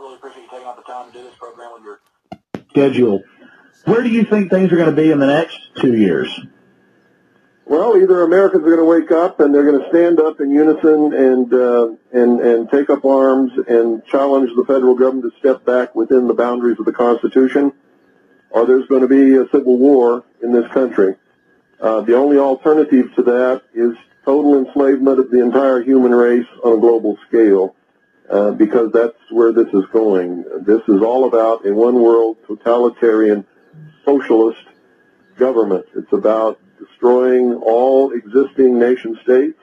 I really appreciate you taking out the time to do this program with your schedule. Where do you think things are going to be in the next two years? Well, either Americans are going to wake up and they're going to stand up in unison and uh, and and take up arms and challenge the federal government to step back within the boundaries of the Constitution, or there's going to be a civil war in this country. Uh, the only alternative to that is total enslavement of the entire human race on a global scale, uh, because that's where this is going. This is all about a one-world totalitarian socialist government. It's about destroying all existing nation states,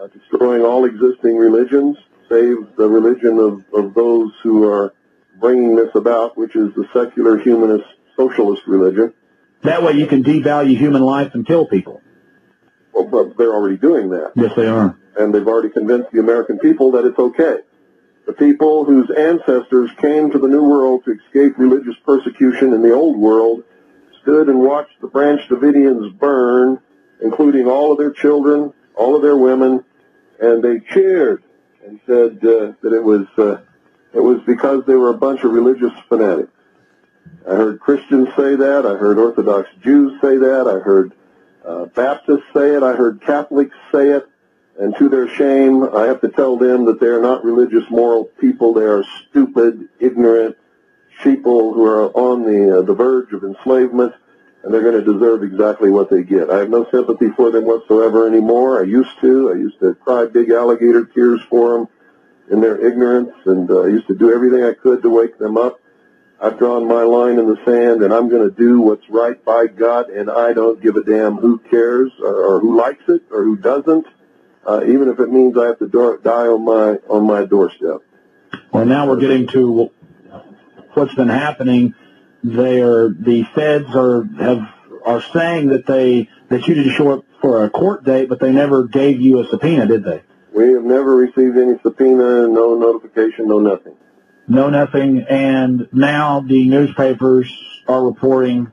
uh, destroying all existing religions, save the religion of, of those who are bringing this about, which is the secular humanist socialist religion. That way you can devalue human life and kill people. Well, but they're already doing that. Yes, they are. And they've already convinced the American people that it's okay. The people whose ancestors came to the New World to escape religious persecution in the Old World stood and watched the Branch Davidians burn, including all of their children, all of their women, and they cheered and said uh, that it was uh, it was because they were a bunch of religious fanatics. I heard Christians say that. I heard Orthodox Jews say that. I heard uh, Baptists say it. I heard Catholics say it. And to their shame, I have to tell them that they are not religious, moral people. They are stupid, ignorant, people who are on the uh, the verge of enslavement, and they're going to deserve exactly what they get. I have no sympathy for them whatsoever anymore. I used to. I used to cry big alligator tears for them in their ignorance, and uh, I used to do everything I could to wake them up. I've drawn my line in the sand, and I'm going to do what's right by God, and I don't give a damn who cares or, or who likes it or who doesn't, uh, even if it means I have to do- die on my on my doorstep. Well, now we're getting to what's been happening. They are the feds are have are saying that they that you didn't show up for a court date, but they never gave you a subpoena, did they? We have never received any subpoena, no notification, no nothing. No, nothing. And now the newspapers are reporting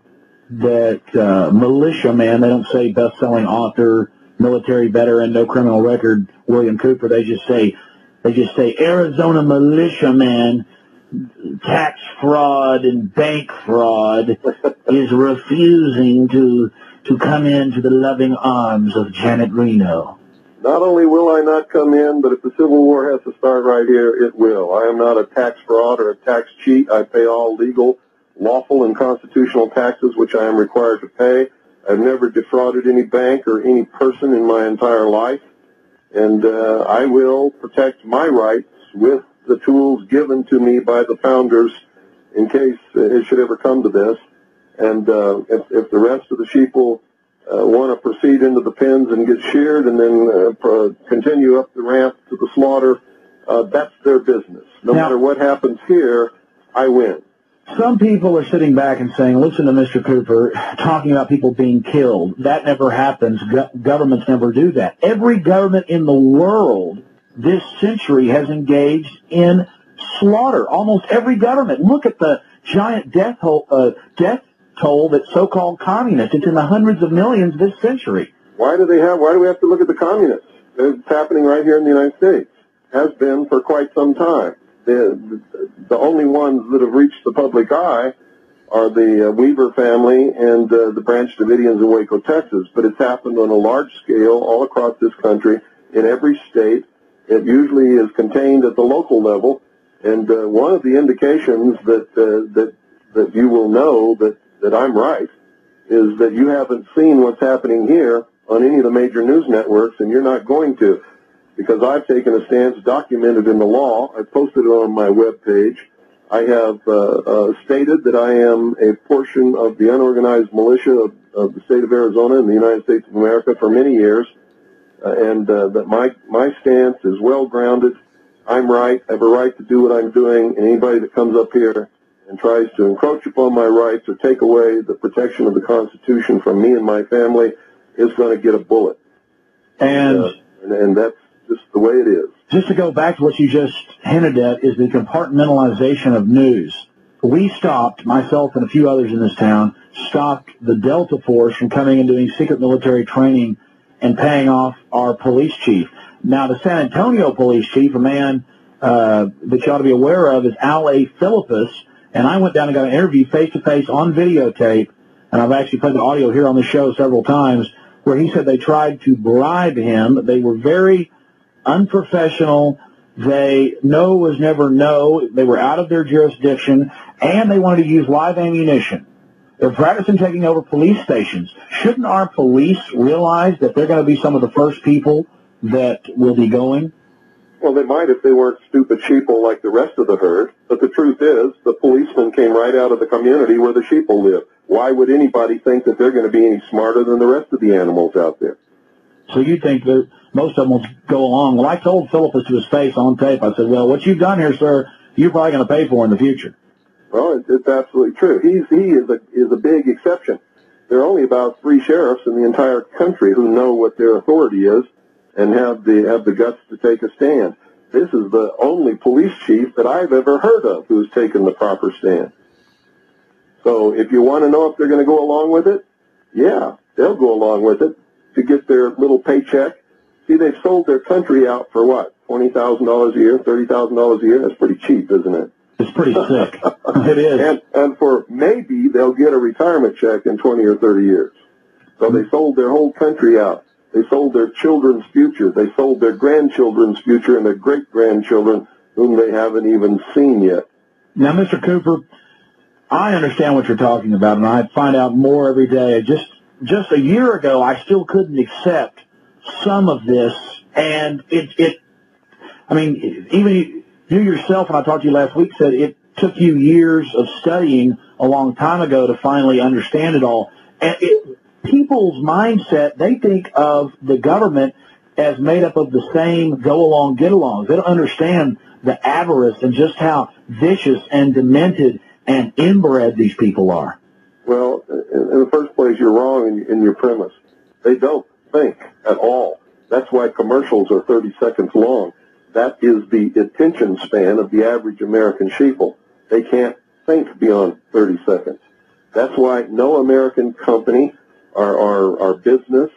that uh, militiaman, they don't say best-selling author, military veteran, no criminal record, William Cooper. They just say they just say Arizona militiaman tax fraud and bank fraud is refusing to to come into the loving arms of Janet Reno. Not only will I not come in, but if the Civil War has to start right here, it will. I am not a tax fraud or a tax cheat. I pay all legal, lawful, and constitutional taxes which I am required to pay. I've never defrauded any bank or any person in my entire life. And uh, I will protect my rights with the tools given to me by the founders in case it should ever come to this. And uh, if, if the rest of the sheeple uh, want to proceed into the pens and get sheared and then uh, pro- continue up the ramp to the slaughter, uh, that's their business. No Now- matter what happens here, I win. Some people are sitting back and saying, listen to Mr. Cooper talking about people being killed. That never happens. Go- governments never do that. Every government in the world this century has engaged in slaughter. Almost every government. Look at the giant death, uh, death toll that so-called communists. It's in the hundreds of millions this century. Why do they have? Why do we have to look at the communists? It's happening right here in the United States. Has been for quite some time. The the only ones that have reached the public eye are the uh, Weaver family and uh, the Branch Davidians in Waco, Texas. But it's happened on a large scale all across this country in every state. It usually is contained at the local level. And uh, one of the indications that uh, that that you will know that that I'm right is that you haven't seen what's happening here on any of the major news networks, and you're not going to, because I've taken a stance documented in the law. I posted it on my web page. I have uh, uh, stated that I am a portion of the unorganized militia of, of the state of Arizona in the United States of America for many years, uh, and uh, that my my stance is well grounded. I'm right. I have a right to do what I'm doing, and anybody that comes up here and tries to encroach upon my rights or take away the protection of the Constitution from me and my family is going to get a bullet. And Uh, and, and that's just the way it is. just to go back to what you just hinted at is the compartmentalization of news. We stopped, myself and a few others in this town, stopped the Delta Force from coming and doing secret military training and paying off our police chief. Now, the San Antonio police chief, a man uh, that you ought to be aware of is Al A. Philippus. And I went down and got an interview face to face on videotape, and I've actually played the audio here on the show several times, where he said they tried to bribe him. They were very unprofessional. They no was never no. They were out of their jurisdiction, and they wanted to use live ammunition. They're practicing taking over police stations. Shouldn't our police realize that they're going to be some of the first people that will be going? Well, they might if they weren't stupid sheeple like the rest of the herd. But the truth is, the policemen came right out of the community where the sheeple live. Why would anybody think that they're going to be any smarter than the rest of the animals out there? So you think that most of them will go along? Well, I told Philippus to his face on tape. I said, "Well, what you've done here, sir, you're probably going to pay for in the future." Well, it's, it's absolutely true. He's he is a is a big exception. There are only about three sheriffs in the entire country who know what their authority is and have the have the guts to take a stand. This is the only police chief that I've ever heard of who's taken the proper stand. So if you want to know if they're going to go along with it, yeah, they'll go along with it to get their little paycheck. See, they've sold their country out for what? Twenty thousand dollars a year, thirty thousand dollars a year. That's pretty cheap, isn't it? It's pretty sick. it is. And and for maybe they'll get a retirement check in twenty or thirty years. So they sold their whole country out. They sold their children's future. They sold their grandchildren's future and their great grandchildren, whom they haven't even seen yet. Now, Mr. Cooper, I understand what you're talking about, and I find out more every day. I just just a year ago, I still couldn't accept some of this, and it it. I mean, even you yourself, when I talked to you last week, said it took you years of studying a long time ago to finally understand it all. And it, people's mindset, they think of the government as made up of the same go along, get along. They don't understand the avarice and just how vicious and demented and inbred these people are. Well, in, the first place, you're wrong in, in your premise. They don't think at all. That's why commercials are 30 seconds long. That is the attention span of the average American sheeple. They can't think beyond 30 seconds. That's why no American company our, our, our business,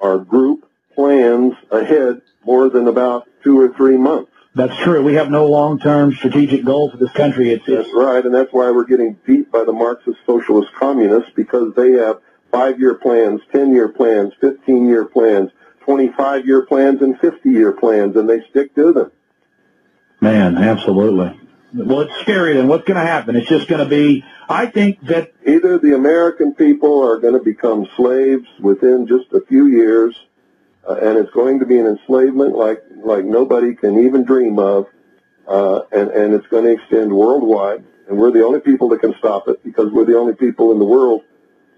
our group plans ahead more than about two or three months. That's true. We have no long-term strategic goal for this country. It's, that's right, and that's why we're getting beat by the Marxist socialist communists because they have five-year plans, ten-year plans, fifteen-year plans, twenty-five-year plans, and fifty-year plans, and they stick to them. Man, absolutely. Well, it's scary. Then what's going to happen? It's just going to be. I think that either the American people are going to become slaves within just a few years, uh, and it's going to be an enslavement like like nobody can even dream of, uh, and and it's going to extend worldwide. And we're the only people that can stop it because we're the only people in the world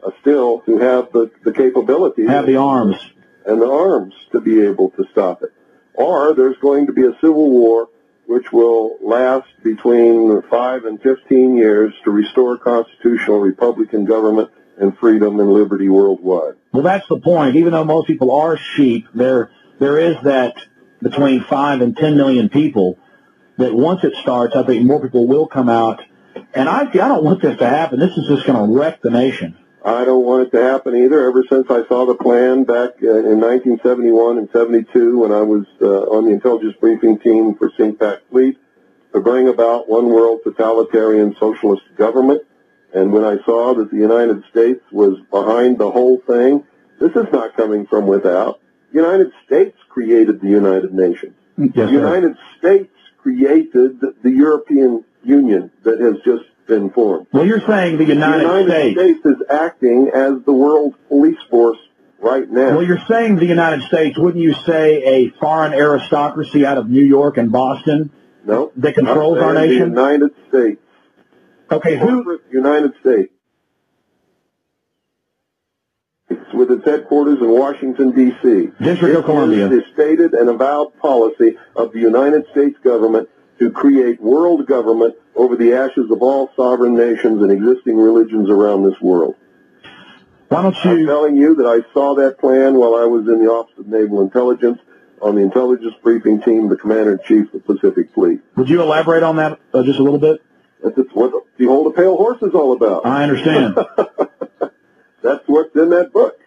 uh, still who have the the capability, have the arms, and the arms to be able to stop it. Or there's going to be a civil war which will last between 5 and 15 years to restore constitutional Republican government and freedom and liberty worldwide. Well, that's the point. Even though most people are sheep, there there is that between 5 and 10 million people that once it starts, I think more people will come out. And I, I don't want this to happen. This is just going to wreck the nation. I don't want it to happen either. Ever since I saw the plan back uh, in 1971 and 72 when I was uh, on the intelligence briefing team for CINCPAC Fleet to bring about one world totalitarian socialist government, and when I saw that the United States was behind the whole thing, this is not coming from without. The United States created the United Nations. Mm, yes, the United States created the European Union that has just been formed. Well, you're saying the United, the United States. States is acting as the world police force right now. Well, you're saying the United States. Wouldn't you say a foreign aristocracy out of New York and Boston? No. That controls our nation. The? United States. Okay, who? United States. It's With its headquarters in Washington, D.C. District of Columbia. is the stated and avowed policy of the United States government to create world government over the ashes of all sovereign nations and existing religions around this world. Why don't you? I'm telling you that I saw that plan while I was in the Office of Naval Intelligence on the intelligence briefing team, the Commander-in-Chief of the Pacific Fleet. Would you elaborate on that uh, just a little bit? That's what Behold a pale horse is all about. I understand. That's what's in that book.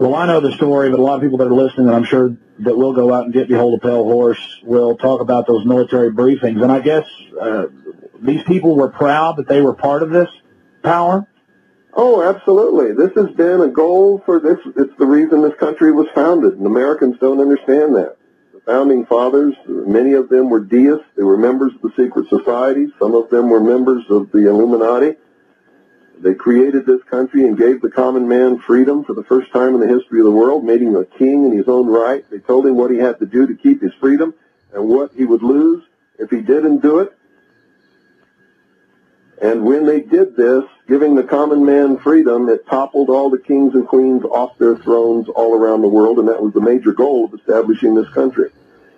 Well, I know the story, but a lot of people that are listening, and I'm sure that will go out and get behold a pale horse, will talk about those military briefings. And I guess uh, these people were proud that they were part of this power. Oh, absolutely. This has been a goal for this. It's the reason this country was founded, and Americans don't understand that. Founding fathers, many of them were deists. They were members of the secret societies. Some of them were members of the Illuminati. They created this country and gave the common man freedom for the first time in the history of the world, made him a king in his own right. They told him what he had to do to keep his freedom and what he would lose if he didn't do it. And when they did this, giving the common man freedom, it toppled all the kings and queens off their thrones all around the world, and that was the major goal of establishing this country.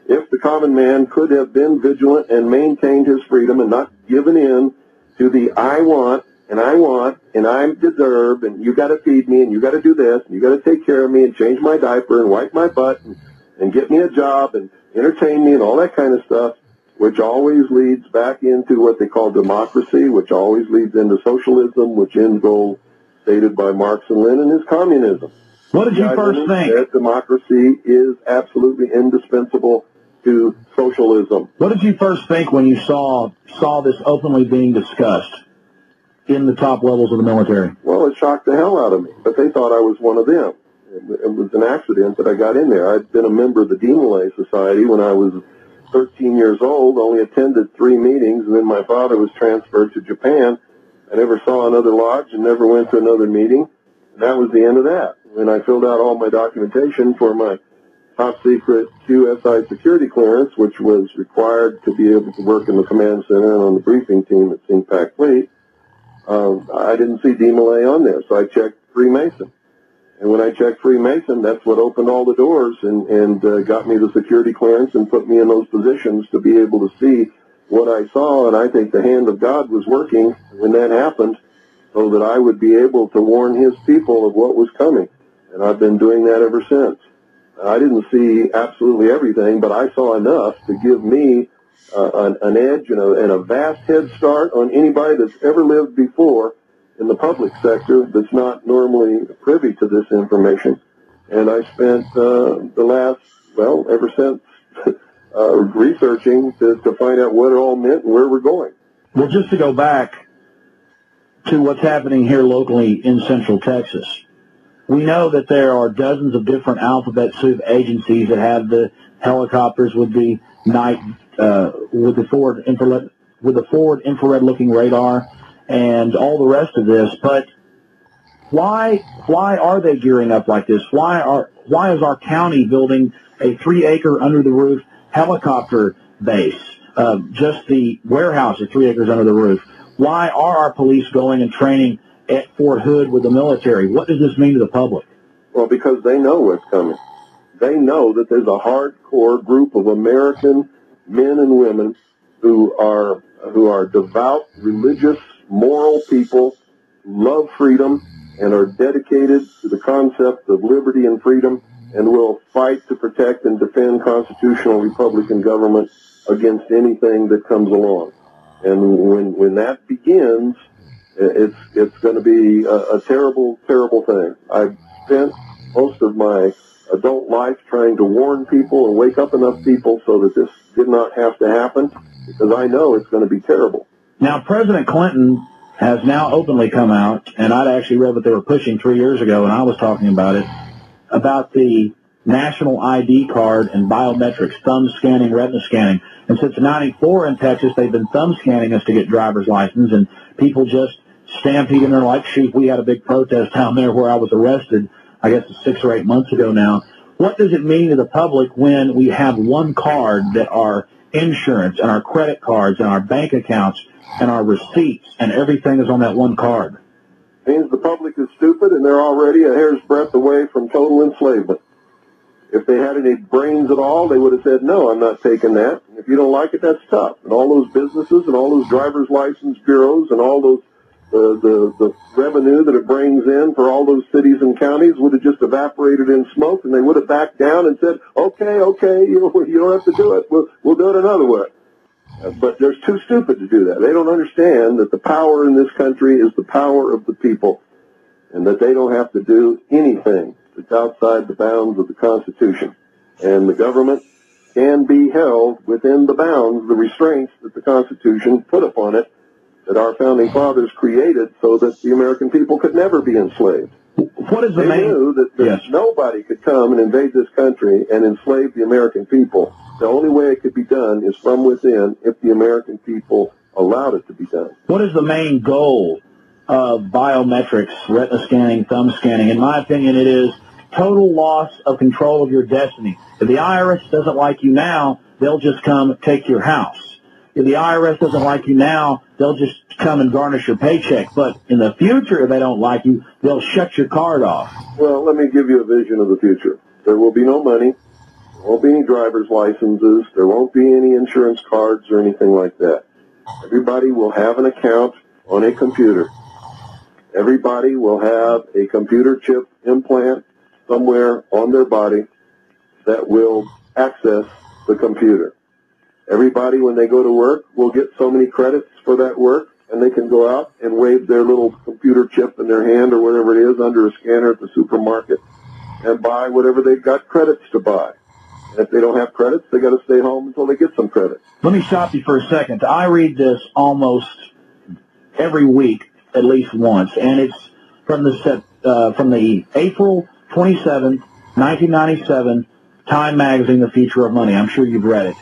If the common man could have been vigilant and maintained his freedom and not given in to the I want and I want and I deserve and you got to feed me and you got to do this and you got to take care of me and change my diaper and wipe my butt and, and get me a job and entertain me and all that kind of stuff, which always leads back into what they call democracy, which always leads into socialism, which end goal stated by Marx and Lenin is communism. What did you first think? That democracy is absolutely indispensable to socialism. What did you first think when you saw saw this openly being discussed in the top levels of the military? Well, it shocked the hell out of me, but they thought I was one of them. It was an accident that I got in there. I'd been a member of the Demolay Society when I was 13 years old, only attended three meetings, and then my father was transferred to Japan. I never saw another lodge and never went to another meeting. And that was the end of that. When I filled out all my documentation for my top secret QSI security clearance, which was required to be able to work in the command center and on the briefing team at CINCPAC Fleet, um, I didn't see Demolay on there, so I checked Freemason. And when I checked Freemason, that's what opened all the doors and, and uh, got me the security clearance and put me in those positions to be able to see what I saw. And I think the hand of God was working when that happened so that I would be able to warn his people of what was coming. And I've been doing that ever since. I didn't see absolutely everything, but I saw enough to give me uh, an, an, edge and a, and a vast head start on anybody that's ever lived before in the public sector that's not normally privy to this information. And I spent uh, the last, well, ever since uh, researching to, to find out what it all meant and where we're going. Well, just to go back to what's happening here locally in Central Texas, we know that there are dozens of different alphabet soup agencies that have the helicopters with the night uh, with the forward infrared with the forward infrared looking radar and all the rest of this. But why why are they gearing up like this? Why are why is our county building a three acre under the roof helicopter base? Uh, just the warehouse is three acres under the roof. Why are our police going and training at Fort Hood with the military? What does this mean to the public? Well, because they know what's coming. They know that there's a hardcore group of American men and women who are who are devout, religious, moral people, love freedom, and are dedicated to the concept of liberty and freedom, and will fight to protect and defend constitutional Republican government against anything that comes along. And when when that begins, it's it's going to be a, a terrible, terrible thing. I've spent most of my adult life trying to warn people and wake up enough people so that this did not have to happen because I know it's going to be terrible. Now, President Clinton has now openly come out, and I'd actually read what they were pushing three years ago, and I was talking about it, about the national ID card and biometrics, thumb scanning, retina scanning. And since 94 in Texas, they've been thumb scanning us to get driver's license, and people just stampede stampeding there like sheep. We had a big protest down there where I was arrested, I guess six or eight months ago now. What does it mean to the public when we have one card that our insurance and our credit cards and our bank accounts and our receipts and everything is on that one card? means the public is stupid and they're already a hair's breadth away from total enslavement. If they had any brains at all, they would have said, no, I'm not taking that. If you don't like it, that's tough. And all those businesses and all those driver's license bureaus and all those the, the, revenue that it brings in for all those cities and counties would have just evaporated in smoke and they would have backed down and said, okay, okay, you, you don't have to do it. We'll, we'll do it another way. Uh, but they're too stupid to do that. They don't understand that the power in this country is the power of the people and that they don't have to do anything that's outside the bounds of the Constitution. And the government can be held within the bounds, the restraints that the Constitution put upon it, that our founding fathers created so that the American people could never be enslaved. What is the They main? knew that, that Yes. nobody could come and invade this country and enslave the American people. The only way it could be done is from within if the American people allowed it to be done. What is the main goal of biometrics, retina scanning, thumb scanning? In my opinion, it is total loss of control of your destiny. If the IRS doesn't like you now, they'll just come take your house. If the IRS doesn't like you now, they'll just come and garnish your paycheck. But in the future, if they don't like you, they'll shut your card off. Well, let me give you a vision of the future. There will be no money. There won't be any driver's licenses. There won't be any insurance cards or anything like that. Everybody will have an account on a computer. Everybody will have a computer chip implant somewhere on their body that will access the computer. Everybody, when they go to work, will get so many credits for that work, and they can go out and wave their little computer chip in their hand or whatever it is under a scanner at the supermarket and buy whatever they've got credits to buy. And if they don't have credits, they got to stay home until they get some credits. Let me stop you for a second. I read this almost every week, at least once, and it's from the uh, from the April 27th, 1997 Time Magazine, The Future of Money. I'm sure you've read it,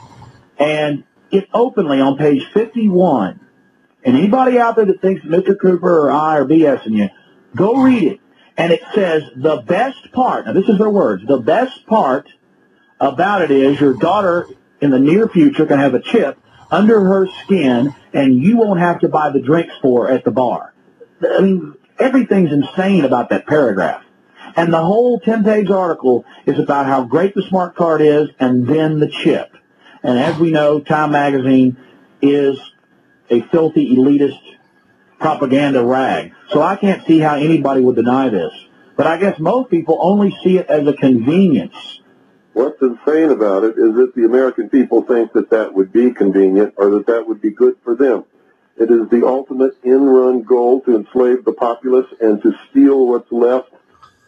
and it openly on page 51. And anybody out there that thinks Mr. Cooper or I are BSing you, go read it. And it says the best part. Now this is their words. The best part about it is your daughter in the near future can have a chip under her skin and you won't have to buy the drinks for at the bar. I mean, everything's insane about that paragraph. And the whole 10-page article is about how great the smart card is and then the chip. And as we know, Time Magazine is a filthy elitist propaganda rag. So I can't see how anybody would deny this. But I guess most people only see it as a convenience. What's insane about it is that the American people think that that would be convenient or that that would be good for them. It is the ultimate in-run goal to enslave the populace and to steal what's left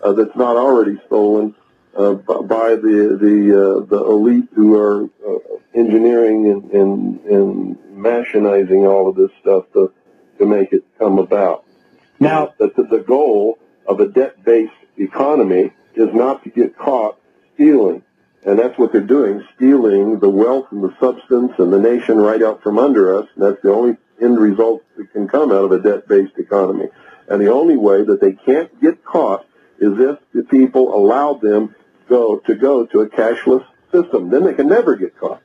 uh, that's not already stolen uh, by the the uh, the elite who are uh, engineering and, and and machinizing all of this stuff to to make it come about. Now, that the, the goal of a debt-based economy is not to get caught stealing. And that's what they're doing, stealing the wealth and the substance and the nation right out from under us. And that's the only end result that can come out of a debt-based economy. And the only way that they can't get caught is if the people allow them go to go to a cashless system. Then they can never get caught.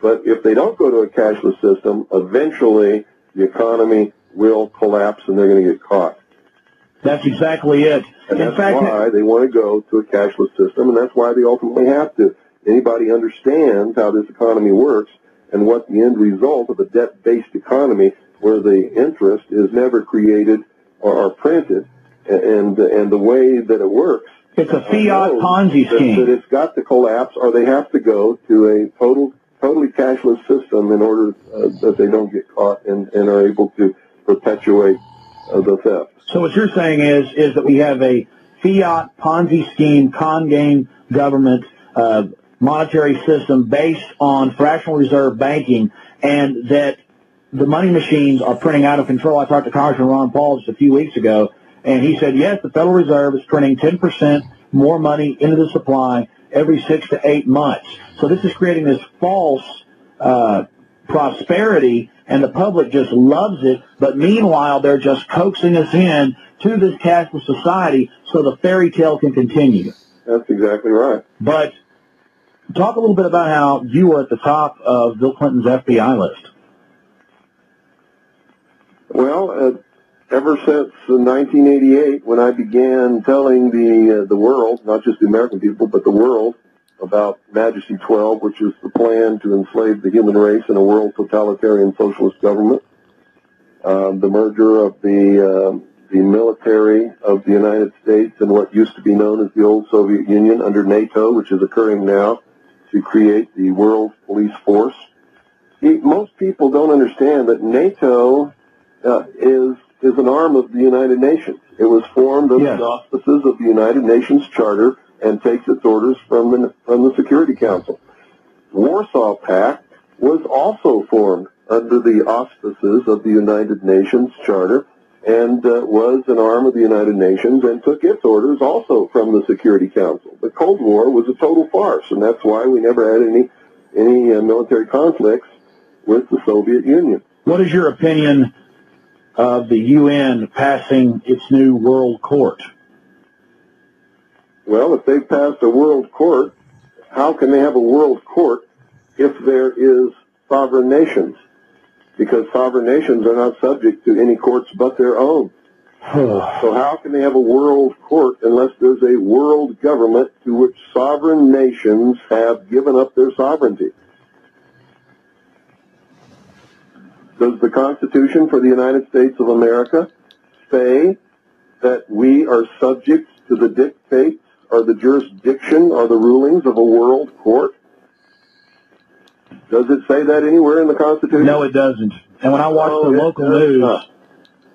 But if they don't go to a cashless system, eventually the economy will collapse and they're going to get caught. that's exactly it. And In that's fact, why they want to go to a cashless system, and that's why they ultimately have to. Anybody understands how this economy works and what the end result of a debt-based economy where the interest is never created or, or printed, and and the way that it works it's a fiat Ponzi that, that scheme. it's got to collapse, or they have to go to a total, totally cashless system in order uh, that they don't get caught and, and are able to perpetuate uh, the theft. So what you're saying is is that we have a fiat Ponzi scheme, con game government uh, monetary system based on fractional reserve banking, and that the money machines are printing out of control. I talked to Congressman Ron Paul just a few weeks ago, and he said, yes, the Federal Reserve is printing 10% more money into the supply every six to eight months. So this is creating this false uh, prosperity, and the public just loves it. But meanwhile, they're just coaxing us in to this cashless society so the fairy tale can continue. That's exactly right. But talk a little bit about how you were at the top of Bill Clinton's FBI list. Well, uh, ever since uh, 1988, when I began telling the uh, the world, not just the American people, but the world, about Majesty 12, which is the plan to enslave the human race in a world totalitarian socialist government, um, the merger of the um the military of the United States and what used to be known as the old Soviet Union under NATO, which is occurring now, to create the world police force. Most people don't understand that NATO uh, is is an arm of the United Nations. It was formed under Yes. the auspices of the United Nations Charter and takes its orders from the, from the Security Council. Warsaw Pact was also formed under the auspices of the United Nations Charter and uh, was an arm of the United Nations and took its orders also from the Security Council. The Cold War was a total farce, and that's why we never had any any uh, military conflicts with the Soviet Union. What is your opinion of the UN passing its new World Court? Well, if they've passed a world court, how can they have a world court if there is sovereign nations? Because sovereign nations are not subject to any courts but their own. So how can they have a world court unless there's a world government to which sovereign nations have given up their sovereignty? Does the Constitution for the United States of America say that we are subject to the dictates or the jurisdiction or the rulings of a world court? Does it say that anywhere in the Constitution? No, it doesn't. And when I watch No, the local news, not.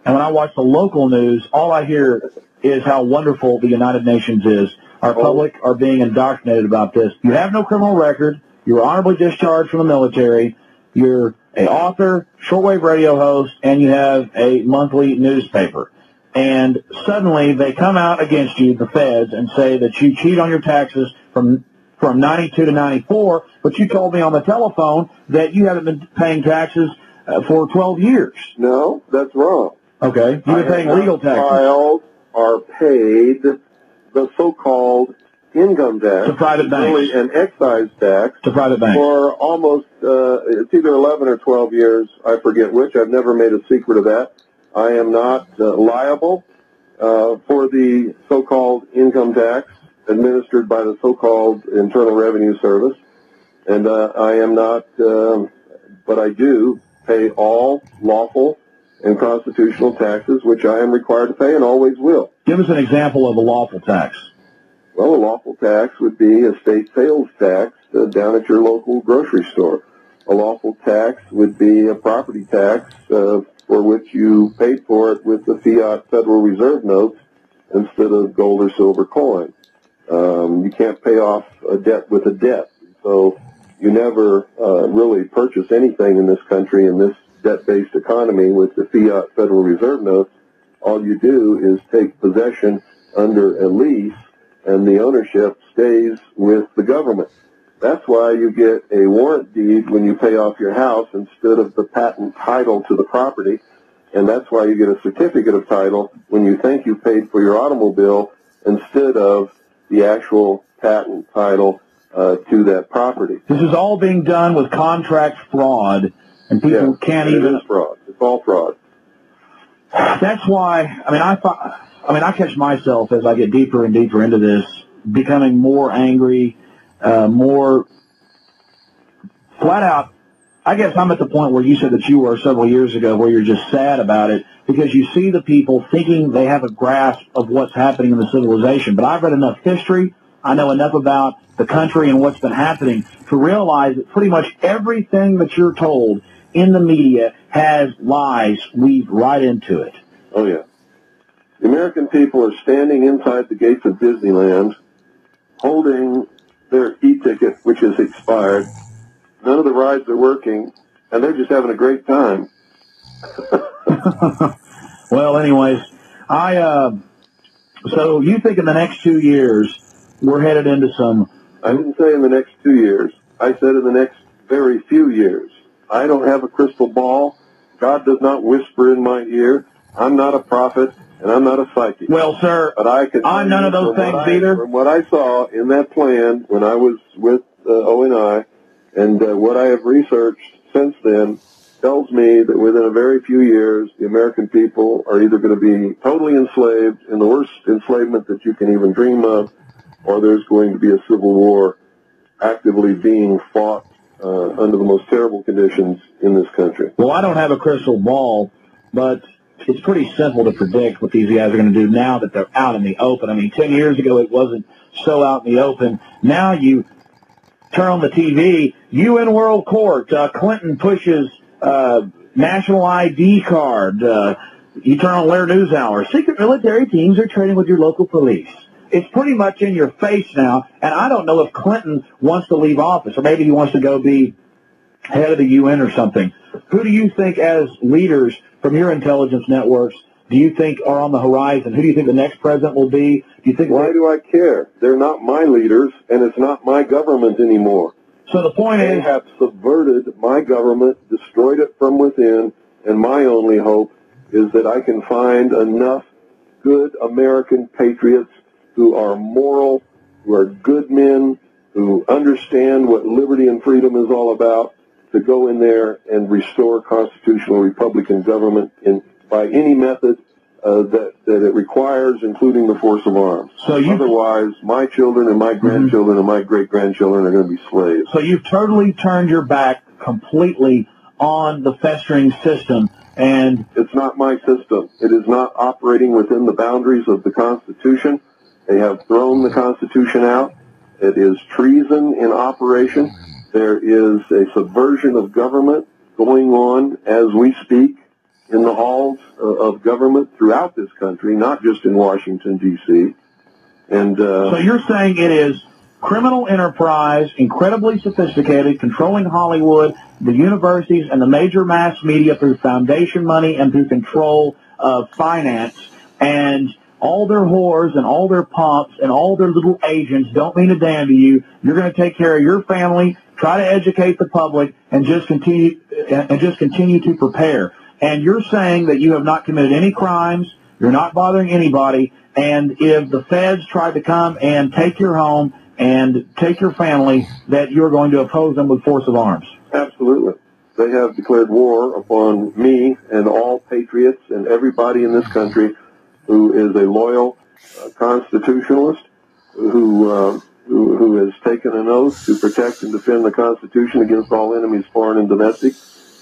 and when I watch the local news, all I hear is how wonderful the United Nations is. Our Oh. public are being indoctrinated about this. You have no criminal record. You were honorably discharged from the military. You're a author, shortwave radio host, and you have a monthly newspaper. And suddenly they come out against you, the feds, and say that you cheat on your taxes from from 92 to 94, but you told me on the telephone that you haven't been paying taxes uh, for 12 years. No, that's wrong. Okay. You've been paying legal taxes Filed or paid the so-called income tax, To private banks. really an excise tax, to private banks. for almost uh, it's either 11 or 12 years. I forget which. I've never made a secret of that. I am not uh, liable uh, for the so-called income tax administered by the so-called Internal Revenue Service, and uh, I am not. Um, but I do pay all lawful and constitutional taxes, which I am required to pay and always will. Give us an example of a lawful tax. Well, a lawful tax would be a state sales tax uh, down at your local grocery store. A lawful tax would be a property tax uh, for which you paid for it with the fiat Federal Reserve notes instead of gold or silver coin. Um, you can't pay off a debt with a debt. So you never uh, really purchase anything in this country in this debt-based economy with the fiat Federal Reserve notes. All you do is take possession under a lease and the ownership stays with the government. That's why you get a warrant deed when you pay off your house instead of the patent title to the property. And that's why you get a certificate of title when you think you paid for your automobile instead of the actual patent title uh, to that property. This is all being done with contract fraud, and people Yeah, can't it even. is fraud. It's all fraud. That's why. I mean, I I mean, I catch myself as I get deeper and deeper into this, becoming more angry, uh, more flat out. I guess I'm at the point where you said that you were several years ago, where you're just sad about it because you see the people thinking they have a grasp of what's happening in the civilization. But I've read enough history. I know enough about the country and what's been happening to realize that pretty much everything that you're told in the media has lies weaved right into it. Oh yeah. The American people are standing inside the gates of Disneyland holding their e-ticket, which is expired. None of the rides are working, and they're just having a great time. Well, anyways, I uh, so you think in the next two years we're headed into some I didn't say in the next two years. I said in the next very few years. I don't have a crystal ball. God does not whisper in my ear. I'm not a prophet, and I'm not a psychic. well, sir. But I can. I'm none of those things I- either. From what I saw in that plan when I was with uh, ONI, and uh, what I have researched since then, tells me that within a very few years, the American people are either going to be totally enslaved in the worst enslavement that you can even dream of, or there's going to be a civil war actively being fought uh, under the most terrible conditions in this country. Well, I don't have a crystal ball, but it's pretty simple to predict what these guys are going to do now that they're out in the open. I mean, ten years ago it wasn't so out in the open. Now you turn on the TV, UN World Court, uh, Clinton pushes uh, national ID card, uh, you turn on Lehrer News Hour. Secret military teams are training with your local police. It's pretty much in your face now, and I don't know if Clinton wants to leave office, or maybe he wants to go be head of the UN or something. Who do you think, as leaders from your intelligence networks, do you think are on the horizon? Who do you think the next president will be? Do you think? Why do I care? They're not my leaders, and it's not my government anymore. So the point they is, have subverted my government, destroyed it from within, and my only hope is that I can find enough good American patriots who are moral, who are good men, who understand what liberty and freedom is all about, to go in there and restore constitutional Republican government in by any method uh, that that it requires, including the force of arms. So you- Otherwise, my children and my grandchildren and my great grandchildren are going to be slaves. so you've totally turned your back completely on the festering system, and It's not my system. It is not operating within the boundaries of the Constitution. They have thrown the Constitution out. It is treason in operation. There is a subversion of government going on as we speak in the halls uh, of government throughout this country, not just in Washington, D.C. And uh, So you're saying it is criminal enterprise, incredibly sophisticated, controlling Hollywood, the universities, and the major mass media through foundation money and through control of finance, and all their whores and all their pumps and all their little agents don't mean a damn to you. You're going to take care of your family, try to educate the public, and just continue and just continue to prepare. And you're saying that you have not committed any crimes, you're not bothering anybody, and if the feds tried to come and take your home and take your family, that you're going to oppose them with force of arms. Absolutely. They have declared war upon me and all patriots and everybody in this country who is a loyal uh, constitutionalist who, uh, who who has taken an oath to protect and defend the Constitution against all enemies, foreign and domestic.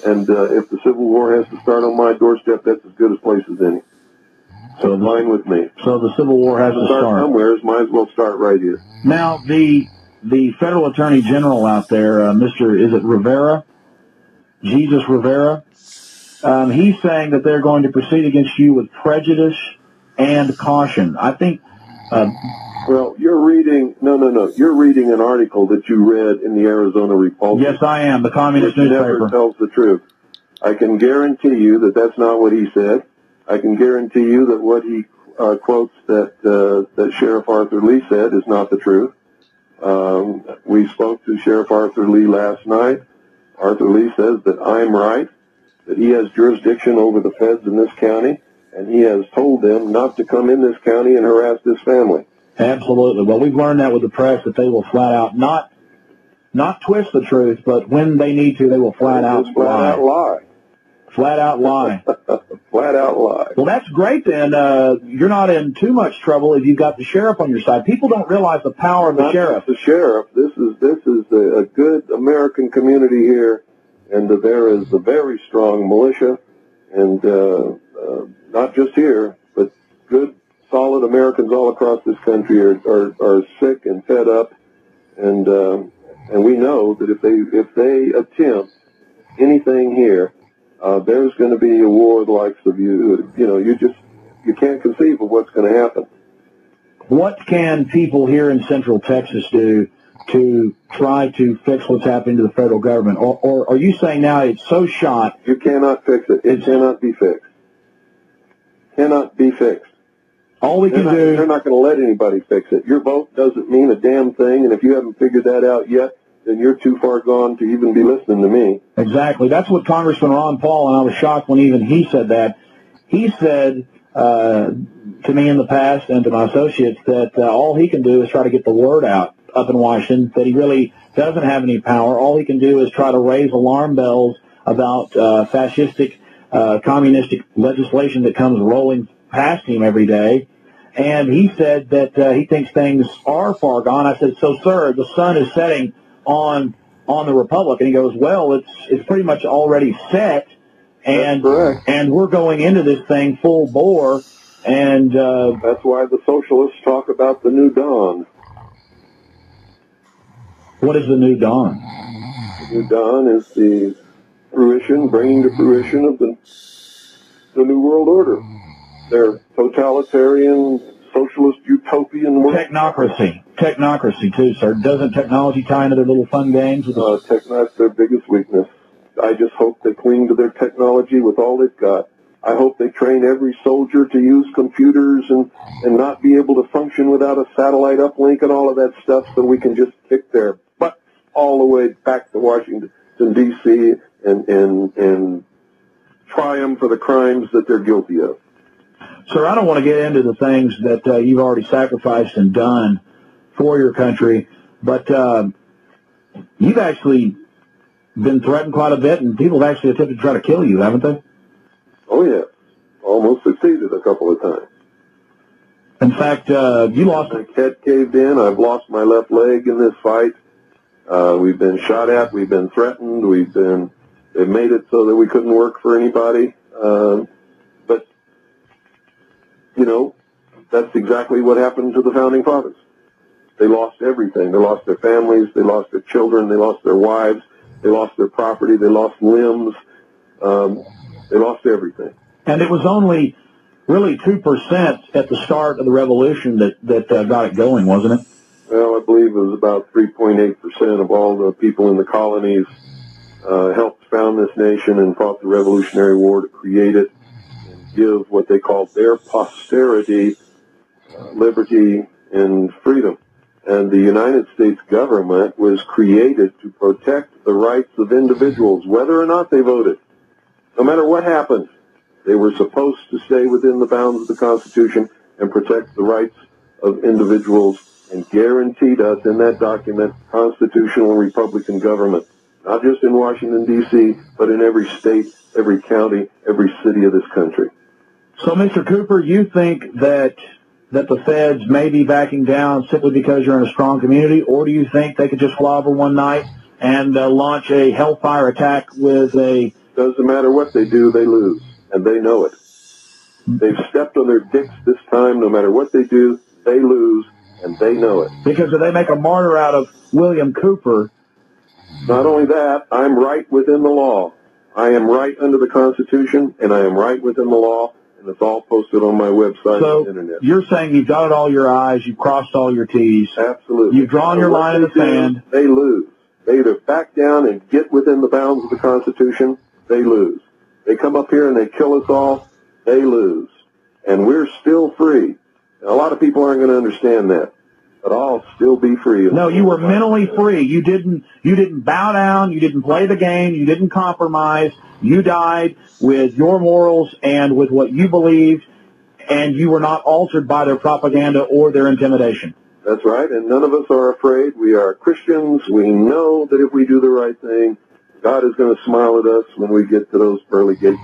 And uh, if the Civil War has to start on my doorstep, that's as good a place as any. So fine with me. So the Civil War has to Start start. somewhere. Might as well start right here. Now, the the federal attorney general out there, uh, Mr. Is it Rivera? Jesus Rivera. Um, he's saying that they're going to proceed against you with prejudice and caution. I think. Uh, Well, you're reading. No, no, no. You're reading an article that you read in the Arizona Republic. yes, I am the communist which never newspaper. tells the truth. I can guarantee you that that's not what he said. I can guarantee you that what he uh, quotes that uh, that Sheriff Arthur Lee said is not the truth. Um, we spoke to Sheriff Arthur Lee last night. Arthur Lee says that I'm right, that he has jurisdiction over the feds in this county, and he has told them not to come in this county and harass this family. Absolutely. Well, we've learned that with the press that they will flat out not not twist the truth, but when they need to, they will flat out flat lie. out lie. Flat out lie. flat out lie. Well, that's great then. Uh, you're not in too much trouble if you've got the sheriff on your side. People don't realize the power of the Not sheriff. the sheriff. This is this is a, a good American community here, and uh, there is a very strong militia, and uh, uh, not just here, but good, solid Americans all across this country are are, are sick and fed up, and uh, and we know that if they if they attempt anything here, uh, there's going to be a war of the likes of you. You know, you just you can't conceive of what's going to happen. What can people here in Central Texas do to try to fix what's happening to the federal government? Or, or are you saying now it's so shot? You cannot fix it. It cannot be fixed. Cannot be fixed. All we They're can not, they're not going to let anybody fix it. Your vote doesn't mean a damn thing, and if you haven't figured that out yet, then you're too far gone to even be listening to me. exactly. That's what Congressman Ron Paul, and I was shocked when even he said that. He said uh, to me in the past and to my associates that uh, all he can do is try to get the word out up in Washington that he really doesn't have any power. All he can do is try to raise alarm bells about uh, fascistic, uh, communistic legislation that comes rolling past him every day. And he said that uh, he thinks things are far gone. I said, so sir, the sun is setting on on the republic, and he goes, well, it's it's pretty much already set, and and we're going into this thing full bore, and uh, That's why the socialists talk about the new dawn. what is the new dawn? The new dawn is the fruition, bringing to fruition of the the New World Order. They're totalitarian, socialist, utopian world. Technocracy. Technocracy, too, sir. Doesn't technology tie into their little fun games? With Uh, tech, that's their biggest weakness. I just hope they cling to their technology with all they've got. I hope they train every soldier to use computers and, and not be able to function without a satellite uplink and all of that stuff so we can just kick their butts all the way back to Washington, D.C. and, and, and try them for the crimes that they're guilty of. Sir, I don't want to get into the things that uh, you've already sacrificed and done for your country, but uh, you've actually been threatened quite a bit, and people have actually attempted to try to kill you, haven't they? Oh yeah, almost succeeded a couple of times. In fact, uh, you lost. My head caved in. I've lost my left leg in this fight. Uh, we've been shot at. We've been threatened. We've been. They made it so that we couldn't work for anybody. Um, but you know, that's exactly what happened to the founding fathers. They lost everything. They lost their families. They lost their children. They lost their wives. They lost their property. They lost limbs. Um, they lost everything. And it was only really 2% at the start of the revolution that, that uh, got it going, wasn't it? Well, I believe it was about 3.8% of all the people in the colonies uh, helped found this nation and fought the Revolutionary War to create it and give what they called their posterity uh, liberty and freedom. And the United States government was created to protect the rights of individuals, whether or not they voted. No matter what happened, they were supposed to stay within the bounds of the Constitution and protect the rights of individuals and guaranteed us in that document constitutional Republican government, not just in Washington, D.C., but in every state, every county, every city of this country. So, Mr. Cooper, you think that that the feds may be backing down simply because you're in a strong community, or do you think they could just fly over one night and uh, launch a hellfire attack with a Doesn't matter what they do, they lose, and they know it. They've stepped on their dicks this time. No matter what they do, they lose, and they know it. because if they make a martyr out of William Cooper, Not only that, I'm right within the law. I am right under the Constitution, and I am right within the law, and it's all posted on my website so and internet. you're saying you've dotted all your I's, you've crossed all your T's. Absolutely. You've drawn your line in the sand. They lose. They either back down and get within the bounds of the Constitution, they lose. They come up here and they kill us all, they lose. And we're still free. A lot of people aren't going to understand that, but I'll still be free. No, you were mentally free. You didn't you didn't bow down, you didn't play the game, you didn't compromise. You died with your morals and with what you believed and you were not altered by their propaganda or their intimidation. That's right, and none of us are afraid. We are Christians. We know that if we do the right thing, God is going to smile at us when we get to those pearly gates.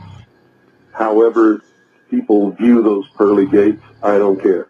However, people view those pearly gates, I don't care.